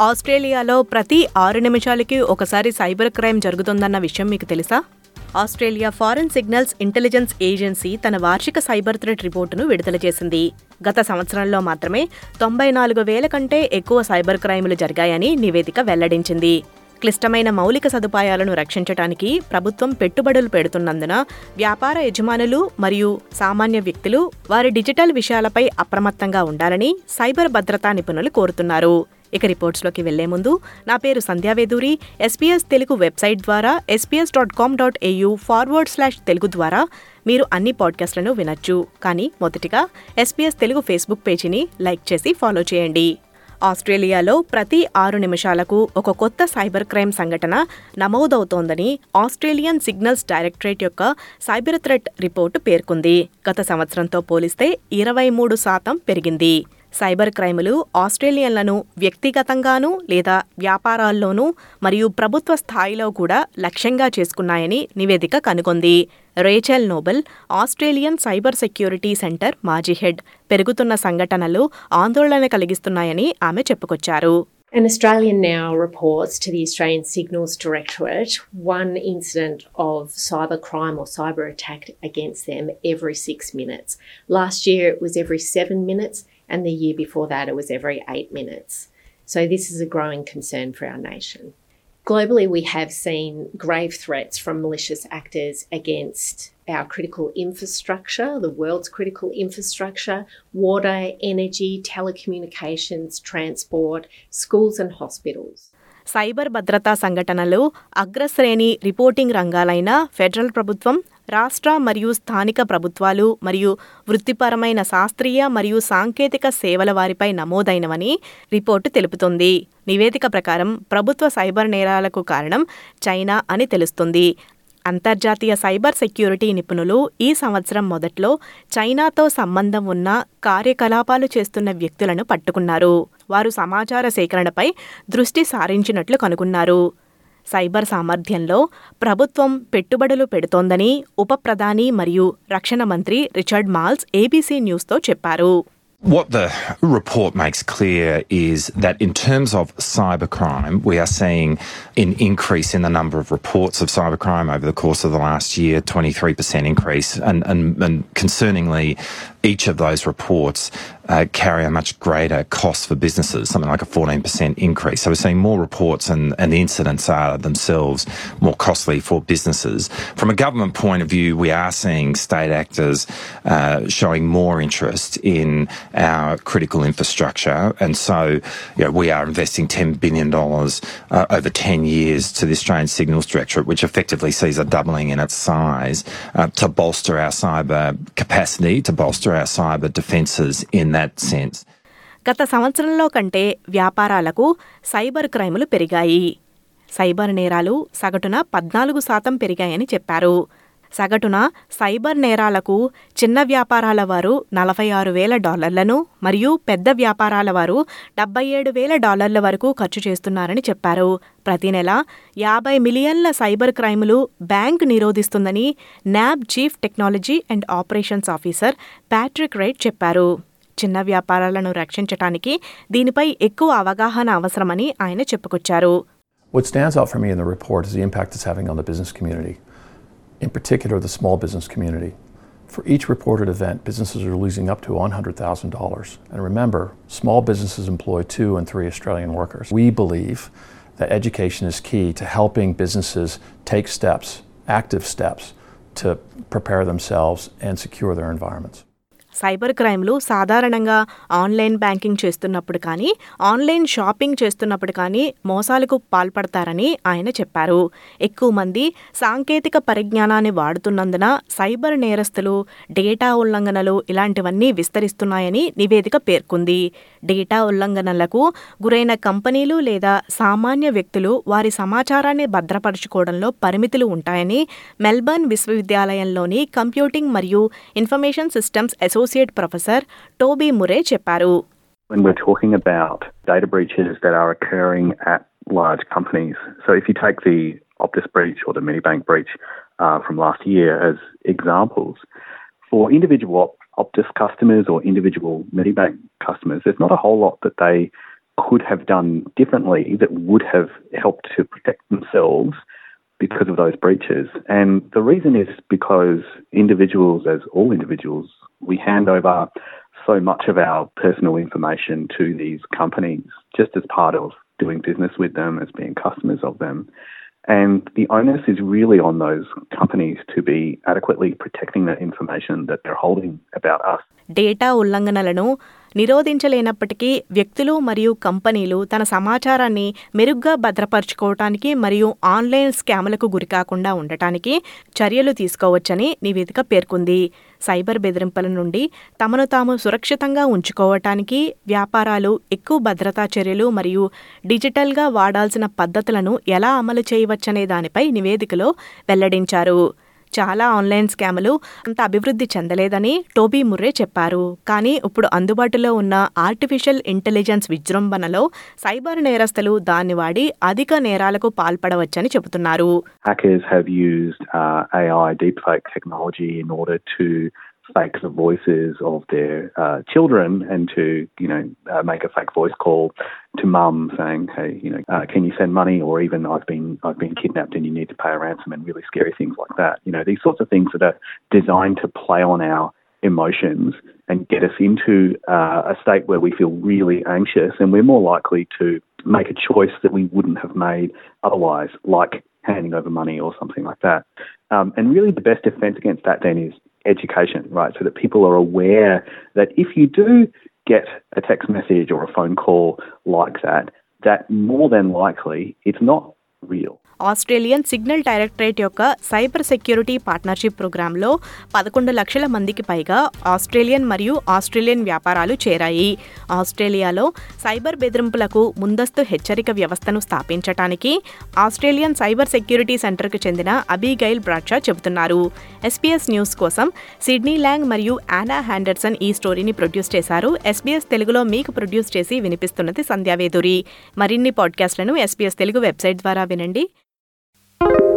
ఆస్ట్రేలియాలో ప్రతి ఆరు నిమిషాలకి ఒకసారి సైబర్ క్రైమ్ జరుగుతుందన్న విషయం మీకు తెలుసా? Australia foreign signals intelligence agency తన వార్షిక సైబర్ థ్రెట్ రిపోర్టును విడుదల చేసింది. గత సంవత్సరంలో మాత్రమే తొంభై నాలుగు వేల కంటే ఎక్కువ సైబర్ క్రైములు జరిగాయని నివేదిక వెల్లడించింది. క్లిష్టమైన మౌలిక సదుపాయాలను రక్షించడానికి ప్రభుత్వం పెట్టుబడులు పెడుతున్నందున వ్యాపార యజమానులు మరియు సామాన్య వ్యక్తులు వారి డిజిటల్ విషయాలపై అప్రమత్తంగా ఉండాలని సైబర్ భద్రతా నిపుణులు కోరుతున్నారు. ఇక రిపోర్ట్స్లోకి వెళ్ళే ముందు నా పేరు సంధ్యావేదూరి ఎస్పీఎస్ తెలుగు వెబ్సైట్ ద్వారా SBS dot com dot AU forward slash Telugu ద్వారా మీరు అన్ని పాడ్కాస్ట్లను వినొచ్చు. కానీ మొదటిగా ఎస్పీఎస్ తెలుగు ఫేస్బుక్ పేజీని లైక్ చేసి ఫాలో చేయండి. ఆస్ట్రేలియాలో ప్రతి ఆరు నిమిషాలకు ఒక కొత్త సైబర్ క్రైమ్ సంఘటన నమోదవుతోందని ఆస్ట్రేలియన్ సిగ్నల్స్ డైరెక్టరేట్ యొక్క సైబర్ థ్రెట్ రిపోర్టు పేర్కొంది. గత సంవత్సరంతో పోలిస్తే ఇరవై మూడు శాతం పెరిగింది. సైబర్ క్రైములు ఆస్ట్రేలియన్లను వ్యక్తిగతంగానూ లేదా వ్యాపారాల్లోనూ మరియు ప్రభుత్వ స్థాయిలో కూడా లక్ష్యంగా చేసుకున్నాయని నివేదిక కనుగొంది Rachel Noble Australian cyber security centre మాజీ హెడ్ పెరుగుతున్న సంఘటనలు ఆందోళన కలిగిస్తున్నాయని ఆమె చెప్పుకొచ్చారు An Australian now reports to the Australian Signals Directorate one incident of cybercrime or cyber attack against them every six minutes. Last year it was every seven minutes, and the year before that it was every eight minutes. So this is a growing concern for our nation. Globally, we have seen grave threats from malicious actors against our critical infrastructure, the world's critical infrastructure, water, energy, telecommunications, transport, schools, and hospitals. Cyber భద్రతా సంఘటనలు అగ్రశ్రేణి reporting రంగాలైన federal ప్రభుత్వం రాష్ట్ర మరియు స్థానిక ప్రభుత్వాలు మరియు వృత్తిపరమైన శాస్త్రీయ మరియు సాంకేతిక సేవల వారిపై నమోదైనవని రిపోర్టు తెలుపుతుంది. నివేదిక ప్రకారం ప్రభుత్వ సైబర్ నేరాలకు కారణం చైనా అని తెలుస్తుంది. అంతర్జాతీయ సైబర్ సెక్యూరిటీ నిపుణులు ఈ సంవత్సరం మొదట్లో చైనాతో సంబంధం ఉన్న కార్యకలాపాలు చేస్తున్న వ్యక్తులను పట్టుకున్నారు. వారు సమాచార సేకరణపై దృష్టి సారించినట్లు కనుగొన్నారు. సైబర్ సామర్థ్యంలో ప్రభుత్వం పెట్టుబడులు పెడుతోందని ఉప ప్రధాని మరియు రక్షణ మంత్రి రిచర్డ్ మాల్స్ ఏబీసీ న్యూస్తో చెప్పారు. What the report makes clear is that in terms of cybercrime, we are seeing an increase in the number of reports of cybercrime over the course of the last year, 23% increase. And, and, and concerningly, each of those reports uh, carry a much greater cost for businesses, something like a 14% increase. So we're seeing more reports and, and the incidents are themselves more costly for businesses. From a government point of view, we are seeing state actors uh, showing more interest in our critical infrastructure. And so you know, we are investing $10 billion uh, over 10 years to the Australian Signals Directorate, which effectively sees a doubling in its size uh, to bolster our cyber capacity, to bolster our cyber defences in that sense. గత సంవత్సరంలో కంటే వ్యాపారాలకు cyber క్రైములు పెరిగాయి cyber నేరాలు సగటున పద్నాలుగు శాతం పెరిగాయని చెప్పారు సగటున సైబర్ నేరాలకు చిన్న వ్యాపారాల వారు నలభై ఆరు వేల డాలర్లను మరియు పెద్ద వ్యాపారాల వారు డెబ్బై ఏడు వేల డాలర్ల వరకు ఖర్చు చేస్తున్నారని చెప్పారు. ప్రతి నెల యాభై మిలియన్ల సైబర్ క్రైములు bank నిరోధిస్తుందని NAB chief technology and operations officer Patrick Wright చెప్పారు. చిన్న వ్యాపారాలను రక్షించటానికి దీనిపై ఎక్కువ అవగాహన అవసరమని ఆయన చెప్పుకొచ్చారు. What stands out for me in the report is the impact it's having on the business community, in particular the small business community. For each reported event, businesses are losing up to $100,000. And remember, small businesses employ two and three Australian workers. We believe that education is key to helping businesses take steps, active steps, to prepare themselves and secure their environments. Cyber క్రైమ్లు సాధారణంగా online banking చేస్తున్నప్పుడు కానీ online shopping చేస్తున్నప్పుడు కానీ మోసాలకు పాల్పడతారని ఆయన చెప్పారు. ఎక్కువ మంది సాంకేతిక పరిజ్ఞానాన్ని వాడుతున్నందున సైబర్ నేరస్తులు డేటా ఉల్లంఘనలు ఇలాంటివన్నీ విస్తరిస్తున్నాయని నివేదిక పేర్కొంది. డేటా ఉల్లంఘనలకు గురైన కంపెనీలు లేదా సామాన్య వ్యక్తులు వారి సమాచారాన్ని భద్రపరచుకోవడంలో పరిమితులు ఉంటాయని మెల్బర్న్ విశ్వవిద్యాలయంలోని కంప్యూటింగ్ మరియు information systems associate professor Toby మురే చెప్పారు when we're talking about data breaches that are occurring at large companies. So if you take the Optus breach or the Medibank breach uh, from last year as examples, for individual Op- Optus customers or individual Medibank customers, there's not a whole lot that they could have done differently that would have helped to protect themselves because of those breaches. And the reason is because individuals, as all individuals, we hand over so much of our personal information to these companies just as part of doing business with them, as being customers of them. And the onus is really on those companies to be adequately protecting that information that they're holding about us. Data ఉల్లంఘనలను నిరోధించలేనప్పటికీ వ్యక్తులు మరియు కంపెనీలు తన సమాచారాన్ని మెరుగ్గా భద్రపరచుకోవటానికి మరియు online స్కాములకు గురికాకుండా ఉండటానికి చర్యలు తీసుకోవచ్చని నివేదిక పేర్కొంది. సైబర్ బెదిరింపుల నుండి తమను తాము సురక్షితంగా ఉంచుకోవటానికి వ్యాపారాలు ఎక్కువ భద్రతా చర్యలు మరియు డిజిటల్గా వాడాల్సిన పద్ధతులను ఎలా అమలు చేయవచ్చనే దానిపై నివేదికలో వెల్లడించారు. చాలా ఆన్లైన్ స్కాములు అంత అభివృద్ధి చెందలేదని టోబీ ముర్రే చెప్పారు. కానీ ఇప్పుడు అందుబాటులో ఉన్న ఆర్టిఫిషియల్ ఇంటెలిజెన్స్ విజృంభణలో సైబర్ నేరస్తులు దాన్ని వాడి అధిక నేరాలకు పాల్పడవచ్చని చెబుతున్నారు. Uh, fake the voices of their uh, children and to, you know, uh, make a fake voice call. To mum saying, "Hey, you know, uh, can you send money?" Or even, "I've been I've been kidnapped and you need to pay a ransom," and really scary things like that. You know, these sorts of things that are designed to play on our emotions and get us into uh, a state where we feel really anxious and we're more likely to make a choice that we wouldn't have made otherwise, like handing over money or something like that. Um, and really, the best defense against that then is education, right? So that people are aware that if you do get a text message or a phone call like that, that more than likely it's not real. Australian signal directorate యొక్క cyber security partnership ప్రోగ్రాంలో పదకొండు లక్షల మందికి పైగా Australian మరియు Australian వ్యాపారాలు చేరాయి. ఆస్ట్రేలియాలో సైబర్ బెదిరింపులకు ముందస్తు హెచ్చరిక వ్యవస్థను స్థాపించటానికి ఆస్ట్రేలియన్ సైబర్ సెక్యూరిటీ సెంటర్కు చెందిన అబీగైల్ బ్రాడ్షా చెబుతున్నారు. ఎస్పీఎస్ న్యూస్ కోసం సిడ్నీ ల్యాంగ్ మరియు యానా హ్యాండర్సన్ ఈ స్టోరీని ప్రొడ్యూస్ చేశారు. ఎస్బీఎస్ తెలుగులో మీకు ప్రొడ్యూస్ చేసి వినిపిస్తున్నది సంధ్యావేదురి. మరిన్ని పాడ్కాస్ట్లను ఎస్పీఎస్ తెలుగు వెబ్సైట్ ద్వారా వినండి. thank you